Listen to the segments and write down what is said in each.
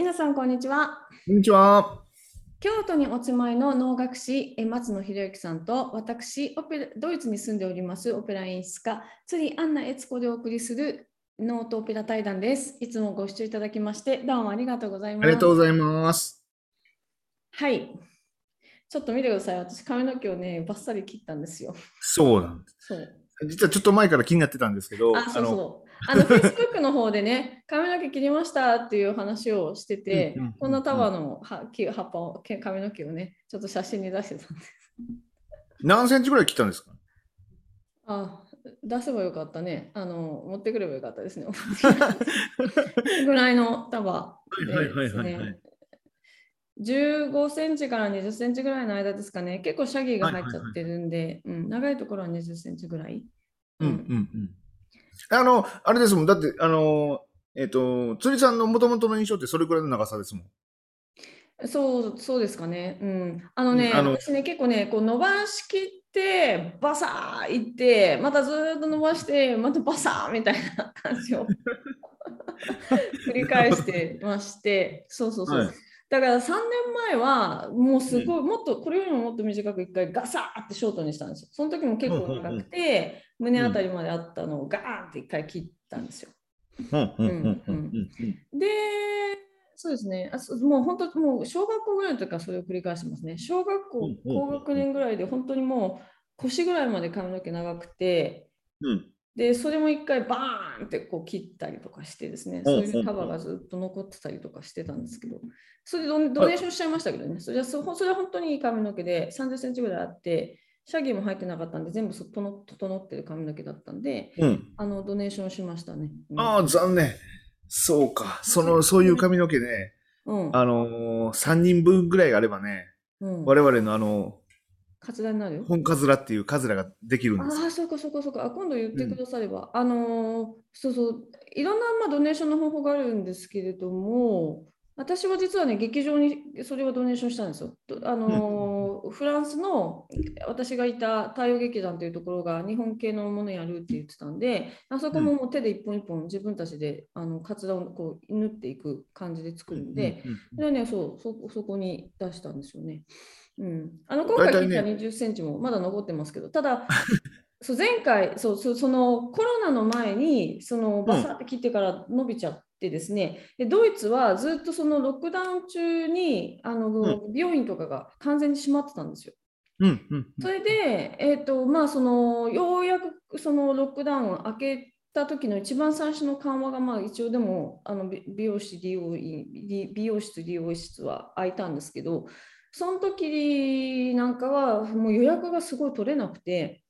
皆さんこんにちは。こんにちは。京都にお住まいの能楽師え松野博之さんと私オペラドイツに住んでおりますオペラ演出家釣りアンナ悦子でお送りするノートオペラ対談です。いつもご視聴いただきましてどうもありがとうございます。ありがとうございます。はい。ちょっと見てください。私髪の毛をねバッサリ切ったんですよ。そうなんです。そう。実はちょっと前から気になってたんですけど、あ、そうのそう。あの、Facebook の方でね、髪の毛切りましたっていう話をしててうんうんうんうん、こんな束のは木葉っぱを、け髪の毛をね、ちょっと写真に出してたんです。何センチぐらい切ったんですか？あ、出せばよかったね。あの、持ってくればよかったですね。ぐらいの束ではいはいはいはいね。15センチから20センチぐらいの間ですかね。結構シャギーが入っちゃってるんで、うん、長いところは20センチぐらい。うんうんうん。あの、あれですもん。だって、あの、えっ、と、釣りさんの元々の印象ってそれくらいの長さですもん。そう、そうですかね。うん。あのね、うんあの私ね、結構ね、こう伸ばしきって、バサーいって、またずーっと伸ばして、またバサーみたいな感じを 繰り返してまして、そうそうそう。はいだから3年前は、もうすごい、もっと、これよりももっと短く一回ガサーってショートにしたんですよ。その時も結構長くて、胸あたりまであったのをガーンって一回切ったんですよ。うんうんうんうんうんで、そうですね、あそもう本当、もう小学校ぐらいの時からそれを繰り返してますね。小学校うん、うん高学年ぐらいで、本当にもう腰ぐらいまで髪の毛長くて、うん。で、それも一回バーンってこう切ったりとかしてですね、そういう束がずっと残ってたりとかしてたんですけど、それでドネーションしちゃいましたけどね、それはそそれは本当にいい髪の毛で30センチぐらいあって、シャギーも入ってなかったんで、全部そ整整ってる髪の毛だったんで、うん。あのドネーションしましたね。うんああ、残念。そうか。その、そういう髪の毛ね、うんあのー、3人分ぐらいあればね、うん、我々のあの、カツラになる？よ。本カズラっていうカズラができるんですよ。ああ、そうかそうかそうか。あ今度言ってくだされば。あのーそうそう、いろんな、まあ、ドネーションの方法があるんですけれども、私は実はね、劇場にそれをドネーションしたんですよ。とあのーフランスの私がいた太陽劇団というところが日本系のものやるって言ってたんで、あそこももう手で一本一本自分たちであのカツラをこう縫っていく感じで作るんで、うんうんそれはね、そうそ、そこに出したんですよね。うん、あの今回切った20センチもまだ残ってますけど、ただ、そう前回そうそう、そのコロナの前にそのバサって切ってから伸びちゃってですね、でドイツはずっとそのロックダウン中にあの、う病院とかが完全に閉まってたんですよ。うんうんそれで、えーとまあ、そのようやくそのロックダウンを明けた時の一番最初の緩和が、まあ、一応でもあの美美容師美美容室利用室は開いたんですけどその時なんかはもう予約がすごい取れなくて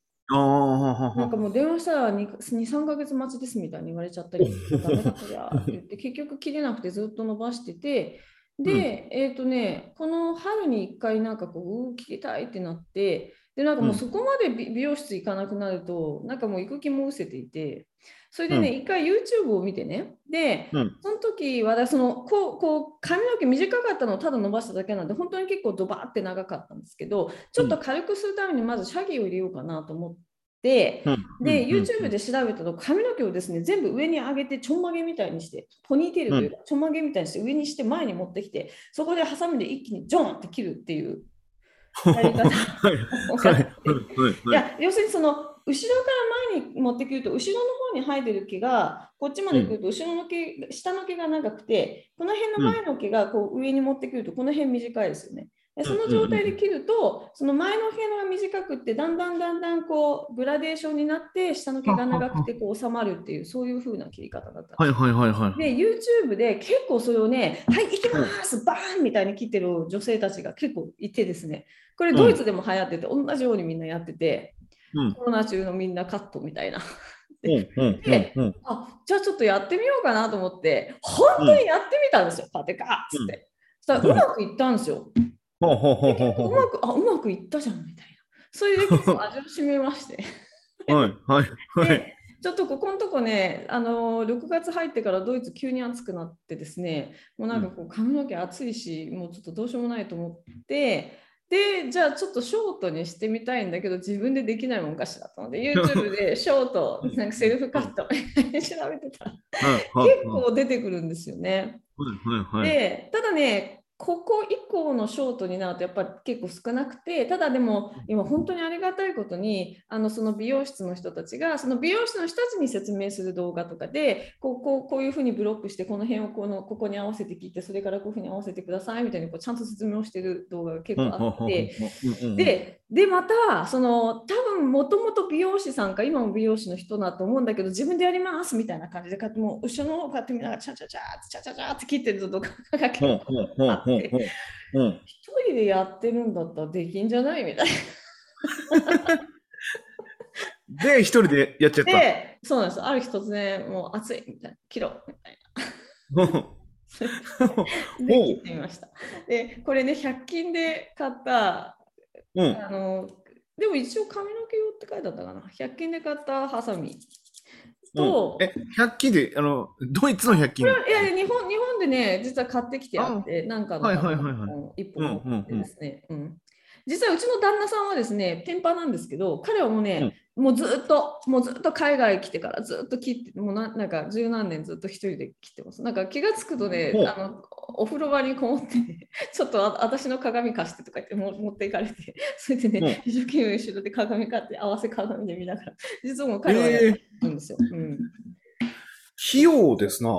なんかもう電話したら2、3ヶ月待ちですみたいに言われちゃったり、ダメだこりゃって言って、結局切れなくてずっと伸ばしてて、で、えっ、とね、この春に1回なんかこう、うー切りたいってなって、で、なんかもううん。そこまで美美容室行かなくなると、なんかもう行く気も失せていて、それでね、うん。一回 YouTube を見てね、で、うん。その時はだそのこうこう髪の毛短かったのをただ伸ばしただけなんで本当に結構ドバーって長かったんですけどちょっと軽くするためにまずシャギーを入れようかなと思って、で、YouTube で調べたと髪の毛をですね全部上に上げてちょんまげみたいにしてポニーテールというか、ちょんまげみたいにして上にして前に持ってきてそこでハサミで一気にジョンって切るっていうやり方。はい。をはい。やってはい。いや要するにその後ろから前に持ってくると後ろの方に生えてる毛がこっちまで来ると後ろの毛、下の毛が長くてこの辺の前の毛がこう上に持ってくるとこの辺短いですよね。でその状態で切るとその前の毛が短くってだんだんだんだんこうグラデーションになって下の毛が長くてこう収まるっていうそういう風な切り方だった。はいはいはいはい。で YouTube で結構それをね「はい行きますバーン!」みたいに切ってる女性たちが結構いてですねこれドイツでも流行ってて、同じようにみんなやっててうんコロナ中のみんなカットみたいな。うんうんでうんあじゃあちょっとやってみようかなと思って本当にやってみたんですよ、パテカーっつって。そしたらうまくいったんですよ。ほうほうほうでほうほ結構うまくあうまくいったじゃんみたいな。それで結構 味を占めまして。う。はいはいはい。でちょっとここのとこね、あのー6月入ってからドイツ急に暑くなってですね、もうなんかこう髪の毛暑いし、もうちょっとどうしようもないと思って、で、じゃあちょっとショートにしてみたいんだけど、自分でできないもんかしらと思って、YouTube で ショート、なんかセルフカット 調べてたら、結構出てくるんですよね。はいはい。でただねここ以降のショートになるとやっぱり結構少なくてただでも今本当にありがたいことにあのその美容室の人たちがその美容室の人たちに説明する動画とかでこうこうこういうふうにブロックしてこの辺をこのここに合わせて切ってそれからこういうふうに合わせてくださいみたいにこうちゃんと説明をしてる動画が結構あって。ででまたその多分もともと美容師さんか今も美容師の人だと思うんだけど自分でやりますみたいな感じでもう後ろの方こうやって見ながらチャチャチャーチャチャチャーって切ってる動画が結構あってうん一人でやってるんだったらできんじゃないみたいで、一人でやっちゃっな。た。でそうなんですある日突然もう暑いみたいな切ろうみたいな。で切ってみました。でこれね100均で買ったうん。あのでも一応髪の毛用って書いてあったかな。100均で買ったハサミ。と、え、100均で、あの、ドイツの100均？いや日本日本でね、実は買ってきてあって、なんかのはいはいはいはい。一本持ってですね、うん。実はうちの旦那さんはですね、天パなんですけど、彼はもうね、もうずっと、もうずっと海外来てからずっと切って、もうななんか十何年ずっと一人で切ってます。なんか気がつくとねあのお風呂場にこもって、ちょっとあ私の鏡貸してとか言っても持っていかれて、それでね、ほ一生懸命後ろで鏡買って合わせ鏡で見ながら、実はもう彼はやっえーてるんですよ。うん費用ですな。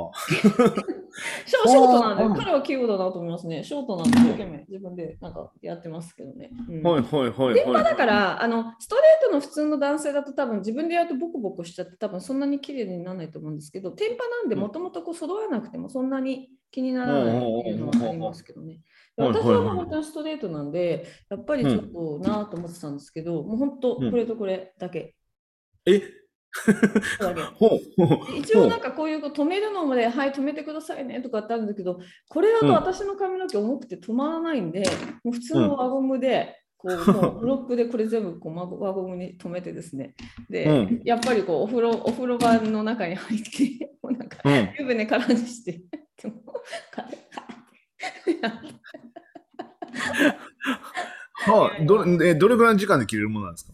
ショショートなんで、彼は器用だなと思いますね。ショートなんで、一生懸命自分でなんかやってますけどね。うんはいはいはい電波はい。だからあの、ストレートの普通の男性だと多分自分でやるとボコボコしちゃって多分そんなに綺麗にならないと思うんですけど、天パなんでもともと揃わなくてもそんなに気にならないっていうのはありますけどね。私は本当にストレートなんで、やっぱりちょっとなぁと思ってたんですけど、もう本当これとこれだけ。うほう。一応なんかこういう止めるのまで、はい、止めてくださいねとかってあるんだけど、これだとうん。私の髪の毛重くて止まらないんで、もう普通の輪ゴムで、こう もうブロックでこれ全部こう輪輪ゴムに止めてですね、で、うん。やっぱりこうお風呂お風呂場の中に入って、もうなんかうん。湯船からにして、で はあ、どれえどれぐらいの時間で切れるものなんですか？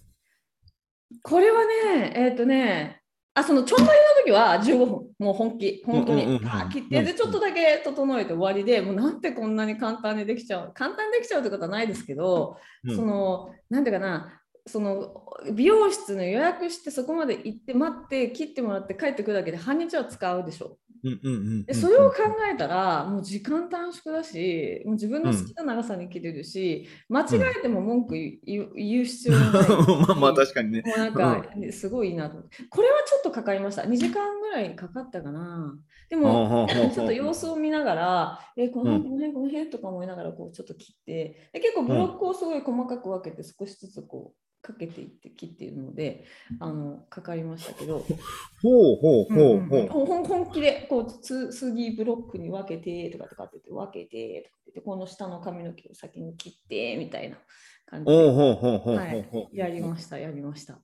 これはね、えっ、とね、あ、そのちょんまりの時は15分、もう本気、本当に、うんうんうん切って、で、ちょっとだけ整えて終わりで、もうなんてこんなに簡単にできちゃう、簡単にできちゃうってことはないですけど、うん。その、なんていうかな、その美容室の予約してそこまで行って待って切ってもらって帰ってくるだけで半日は使うでしょ。うんうんうんでそれを考えたらもう時間短縮だしもう自分の好きな長さに切れるし、間違えても文句言う言う必要ないし まあまあ確かにね。もうなんか、すごいなと。これはちょっとかかりました。2時間ぐらいかかったかな。でも、ちょっと様子を見ながら、えこのうん辺、この辺、この辺とか思いながら、こうちょっと切って、で結構ブロックをすごい細かく分けて、少しずつこうかけていって切っているので、あのかかりましたけど、ほうほうほうほうんうんう。ほん本気でこうつ次ブロックに分けてとかとかって言って分けてとかってこの下の髪の毛を先に切ってみたいな感じで。ほうほうほうほうはい。やりました、やりました。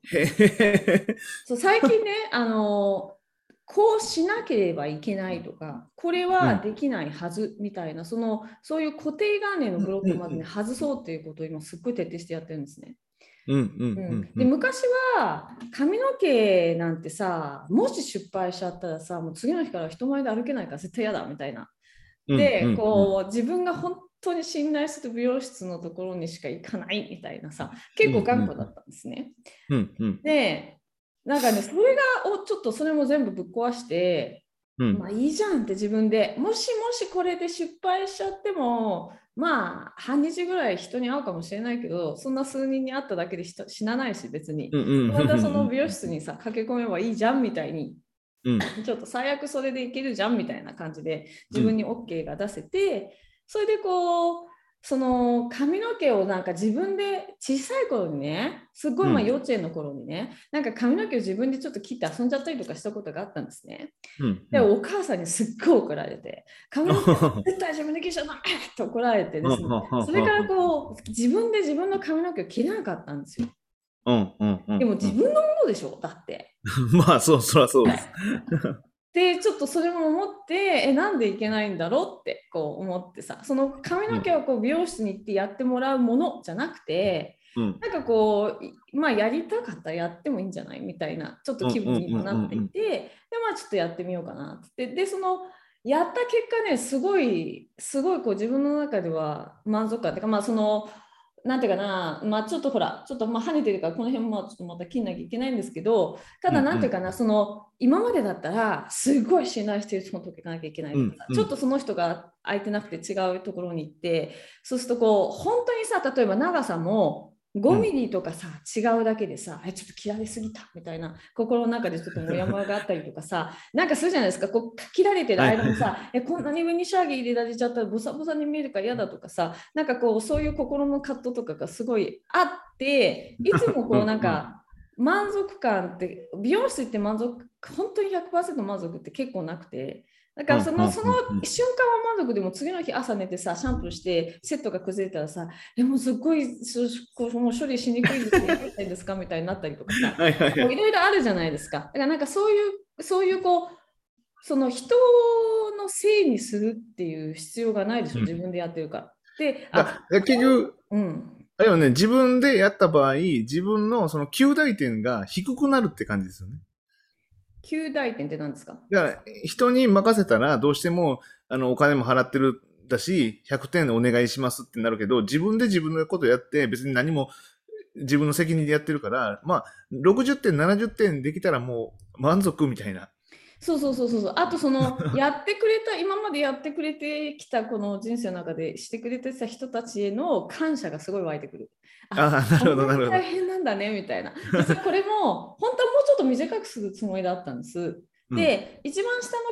そう最近ね、あのこうしなければいけないとか、これはできないはずみたいな、そのそういう固定概念のブロックをまず、ね、外そうっていうことを今すっごい徹底してやってるんですね。うんうんううんんで昔は髪の毛なんてさ、もし失敗しちゃったらさ、もう次の日から人前で歩けないから絶対嫌だみたいな。うん。で、うんこう自分が本当に信頼する美容室のところにしか行かないみたいなさ、結構頑固だったんですね。うんうんで、なんかね、それがをちょっとそれも全部ぶっ壊して、うん。まあいいじゃんって自分で。もしもしこれで失敗しちゃってもまあ半日ぐらい人に会うかもしれないけどそんな数人に会っただけで人死なないし別に。うんうん。うんまたその美容室にさ 駆け込めばいいじゃんみたいに。うん。ちょっと最悪それでいけるじゃんみたいな感じで自分に OK が出せて、それでこうその髪の毛をなんか自分で小さい頃にねすっごいま幼稚園の頃にね、なんか髪の毛を自分でちょっと切って遊んじゃったりとかしたことがあったんですね。うんで、お母さんにすっごい怒られて髪の毛絶対自分で切っちゃダメって怒られてですねそれからこう自分で自分の髪の毛を切れなかったんですよ。うんうんうん。でも自分のものでしょ？だって。まあそうそりゃそうです。でちょっとそれも思ってえなんでいけないんだろうってこう思ってさその髪の毛をこう美容室に行ってやってもらうものじゃなくてうんなんかこういまあやりたかったらやってもいいんじゃないみたいなちょっと気分にもなっていてでまあちょっとやってみようかなってでそのやった結果ね、すごい、すごいこう自分の中では満足感。てか、まあ、その、なんていうかな、まあ、ちょっとほら、ちょっとまあ跳ねてるから、この辺もちょっとまた切んなきゃいけないんですけど、ただ、なんていうかな、その、今までだったら、すごい信頼している人のと行かなきゃい。けないとか、ちょっとその人が空いてなくて違うところに行って、そうすると、こう、本当にさ、例えば長さも、5ミリとかさ、うん、違うだけでさ、え、ちょっと切られすぎたみたいな心の中でちょっともやもやがあったりとかさ、なんかするじゃないですか、こう切られてる間にさ、え、こんなに上にシャーギー入れられちゃったらボサボサに見えるから嫌だとかさ、なんかこう、そういう心の葛藤とかがすごいあって、いつもこうなんか、満足感って、美容室行って満足、本当に100%満足って結構なくて、だからその,、その瞬間は満足でも次の日朝寝てさシャンプーしてセットが崩れたらさでもすごいもう処理しにくいですかみたいになったりとかさ いろいろあるじゃないですか。だからなんかそういうそういうこうその人のせいにするっていう必要がないでしょ、自分でやってるから。であ結局、うん、あれはね自分でやった場合自分のその9大点が低くなるって感じですよね。旧大点って何ですか？だから、人に任せたら、どうしても、あの、お金も払ってるだし、100点お願いしますってなるけど、自分で自分のことやって、別に何も自分の責任でやってるから、まあ、60点、70点できたらもう満足みたいな。そうそうそうそう。あとその やってくれた今までやってくれてきたこの人生の中でしてくれてた人たちへの感謝がすごい湧いてくる。ああなるほどなるほど。大変なんだねみたいな。実はこれも本当はもうちょっと短くするつもりだったんです。で、うん、一番下の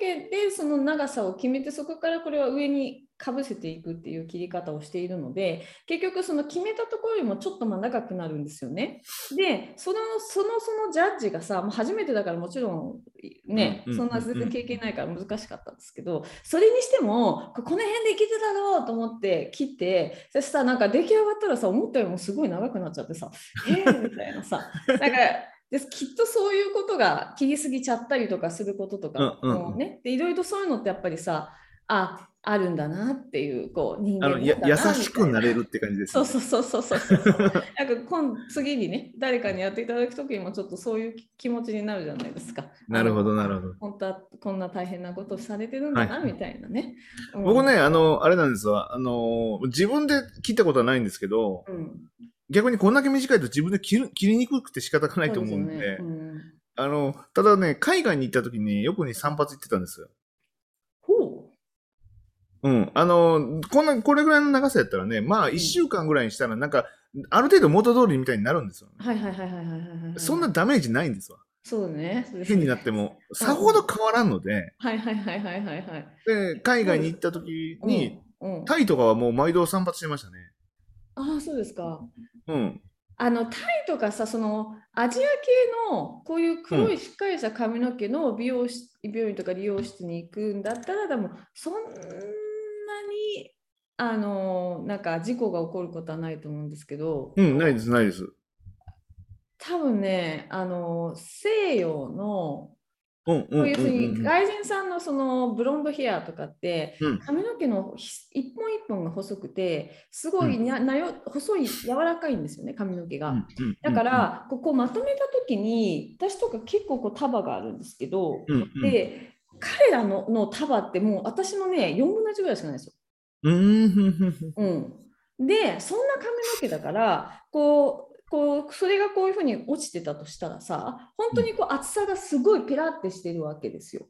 髪の毛でその長さを決めてそこからこれは上にかぶせていくっていう切り方をしているので結局その決めたところよりもちょっとま長くなるんですよね。でそのそのそのジャッジがさもう初めてだからもちろんね、そんな全然経験ないから難しかったんですけどそれにしてもこの辺でいけてたろうと思って切ってそしたらなんか出来上がったらさ思ったよりもすごい長くなっちゃってさ「えー、みたいなさ。なんかですきっとそういうことが切りすぎちゃったりとかすることとかもね、でいろいろそういうのってやっぱりさああるんだなっていうこう人間あのや優しくなれるって感じです、ね、そうそうそうそうそうなんか今次にね誰かにやっていただく時にもちょっとそういう気持ちになるじゃないですか。なるほどなるほど。本当はこんな大変なことされてるんだな、はい、みたいなね。うん、僕ねあのあれなんですわあの自分で切ったことはないんですけど、うん、逆にこんだけ短いと自分で切る切りにくくて仕方がないと思うんで。でねうん、あのただね、海外に行った時によくに散髪行ってたんですよ。うん。あの、こんな、これぐらいの長さやったらね、まあ、一週間ぐらいにしたら、なんか、ある程度元通りみたいになるんですよ、ね。はいはいはいはいはいはい、そんなダメージないんですわ。そうね。変になっても、さほど変わらんので。はいはいはいはいはいはい。で、海外に行った時に、タイとかはもう毎度散髪してましたね。ああ、そうですか。うん。あのタイとかさそのアジア系のこういう黒いしっかりした髪の毛の美容室、病院とか理容室に行くんだったらでもそんにあのなんか事故が起こることはないと思うんですけど、うん、ないです、ないです。多分ね、あの西洋のこういうふうに外人さんのそのブロンドヘアとかって、髪の毛の一本一本が細くてすごいななよ細い柔らかいんですよね髪の毛が。だからここまとめた時に私とか結構こう束があるんですけど、で彼らのの束ってもう私のね、4分の1ぐらいしかないですよ。うん、で、そんな髪の毛だから、こう、こうそれがこういうふうに落ちてたとしたらさ、本当にこう厚さがすごいペラってしてるわけですよ。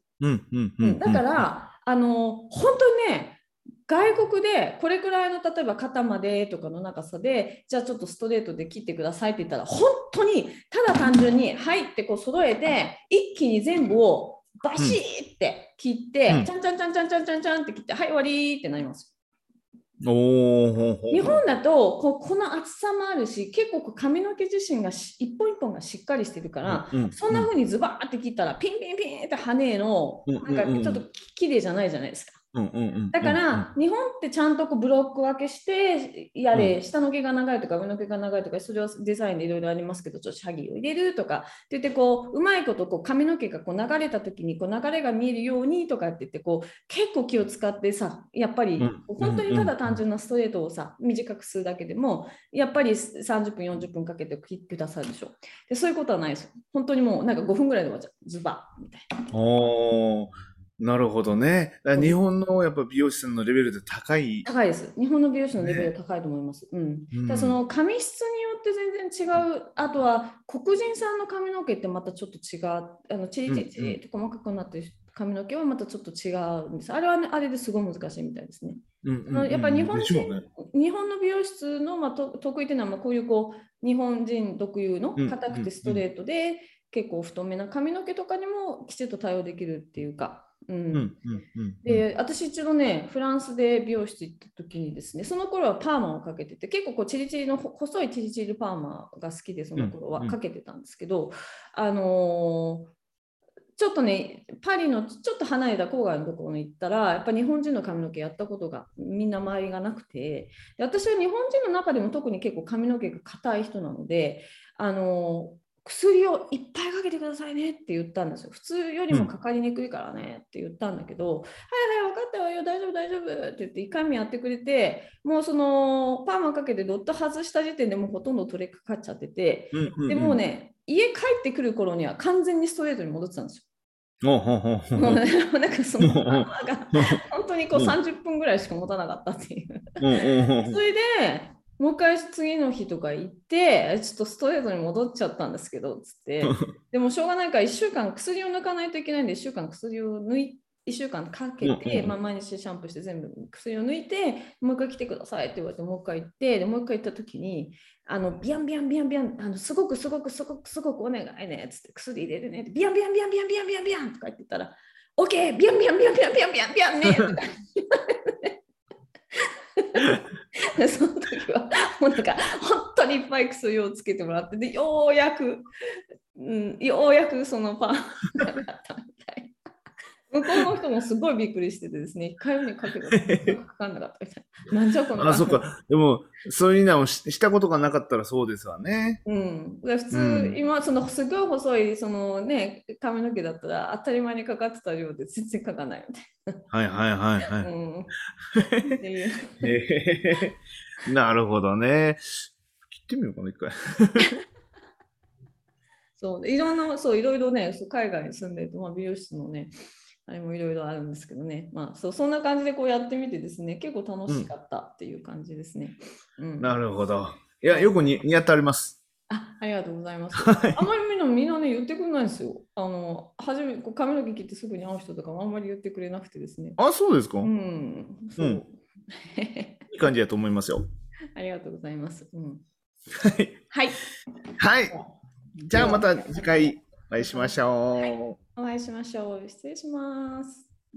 だから、あの本当にね、外国でこれくらいの例えば肩までとかの長さでじゃあちょっとストレートで切ってくださいって言ったら本当にただ単純に「はい」ってこう揃えて一気に全部をバシーって切って、うん、ちゃんちゃんちゃんちゃんちゃんちゃんちゃんって切って、はい、終わりってなります。お日本だとここの厚さもあるし結構髪の毛自身が一本一本がしっかりしてるから、うんうん、そんな風にズバーって切ったらピンピンピンって羽のなんかちょっと綺麗じゃないじゃないですか。だから、日本ってちゃんとこうブロック分けしてやれ、うん、下の毛が長いとか上の毛が長いとかそれはデザインでいろいろありますけどちょっとシャギーを入れるとかって言ってこううまいことこう髪の毛がこう流れた時にこう流れが見えるようにとかって言ってこう結構気を使ってさやっぱり本当にただ単純なストレートをさ短くするだけでもやっぱり30分40分かけて切ってくださるでしょ。でそういうことはないです本当にもうなんか5分ぐらいで終わっちゃう。ズバッみたいな。なるほどね。だから日本のやっぱ美容師さんのレベルって高い。高いです。日本の美容師のレベル高いと思います。うん。うんただその髪質によって全然違う。あとは黒人さんの髪の毛ってまたちょっと違う。あのチリチリチリって細かくなってる髪の毛はまたちょっと違うんです。あれはね、あれですごい難しいみたいですね。うんあのやっぱり日本人、ね日本の美容室の、まあ、と得意というのは、まあ、こういうこう日本人特有のうん硬くてストレートで、結構太めな髪の毛とかにもきちっと対応できるっていうか。うんうんうんうん。で私一度ねフランスで美容室行った時にですねその頃はパーマをかけてて結構こうチリチリのほ細いチリチリパーマが好きでその頃はかけてたんですけど、あのーちょっとねパリのちょっと離れた郊外のところに行ったらやっぱ日本人の髪の毛やったことがみんな周りがなくてで私は日本人の中でも特に結構髪の毛が硬い人なのであのー薬をいっぱいかけてくださいねって言ったんですよ。普通よりもかかりにくいからねって言ったんだけど、はいはい、分かったわよ、大丈夫、大丈夫って言って、1回目やってくれて、もうそのパーマかけてドット外した時点でもうほとんど取れかかっちゃってて、うんうんうんでもう。ね、家帰ってくる頃には完全にストレートに戻ってたんですほうほうほうほうよ。もうね なんかそのパーマがうん本当にこううん30分ぐらいしか持たなかったっていう。うんうんうんそれでもう一回次の日とか行って、ちょっとストレートに戻っちゃったんですけど、つって、でもしょうがないから1週間薬を抜かないといけないんで、1週間薬を抜い1週間かけて、まあ、毎日シャンプーして全部薬を抜いて、もう一回来てくださいって言われて、もう一回行って、でもう一回行った時に、あのビャンビャンビャンビャン、あのすごくすごくすごくすごくお願いね、つって薬入れるねビャンビャンビャンビャンビャンビャンビャンとか言ってたら、オッケー、ビャンビャンビャンビャンビャンビャンビャンね その時はもうなんか本当にいっぱい薬をつけてもらってでようやく、うん、ようやくそのパンがなった。向こうの人もすごいびっくりしててですね、1回目にかけたらかかんなかったみたいな。なんじゃこのあ、そっか。でも、そういうのをししたことがなかったらそうですわね。うん、で普通、うん今そのすごい細いそのね髪の毛だったら当たり前にかかってた量で全然かかんないみたいはいはいはいな。はいうい。へー なるほどね。切ってみようかな、一回。そういろんなそういろいろねそう海外に住んでると、まあ、美容室のねあれもいろいろあるんですけどね、まあ、そうそんな感じでこうやってみてですね結構楽しかったっていう感じですね。うんなるほど。いや、よくに似合ってあります。あありがとうございます。はいあんまりみんなみんなね言ってくれないんですよ。あの初めこう髪の毛切ってすぐに会う人とかもあんまり言ってくれなくてですね。あ、そうですか、ういん、そう。うん い感じだと思いますよ。ありがとうございます。うん、はい。はい。はい。じゃあまた次回お会いしましょう。お会いしましょう。失礼します。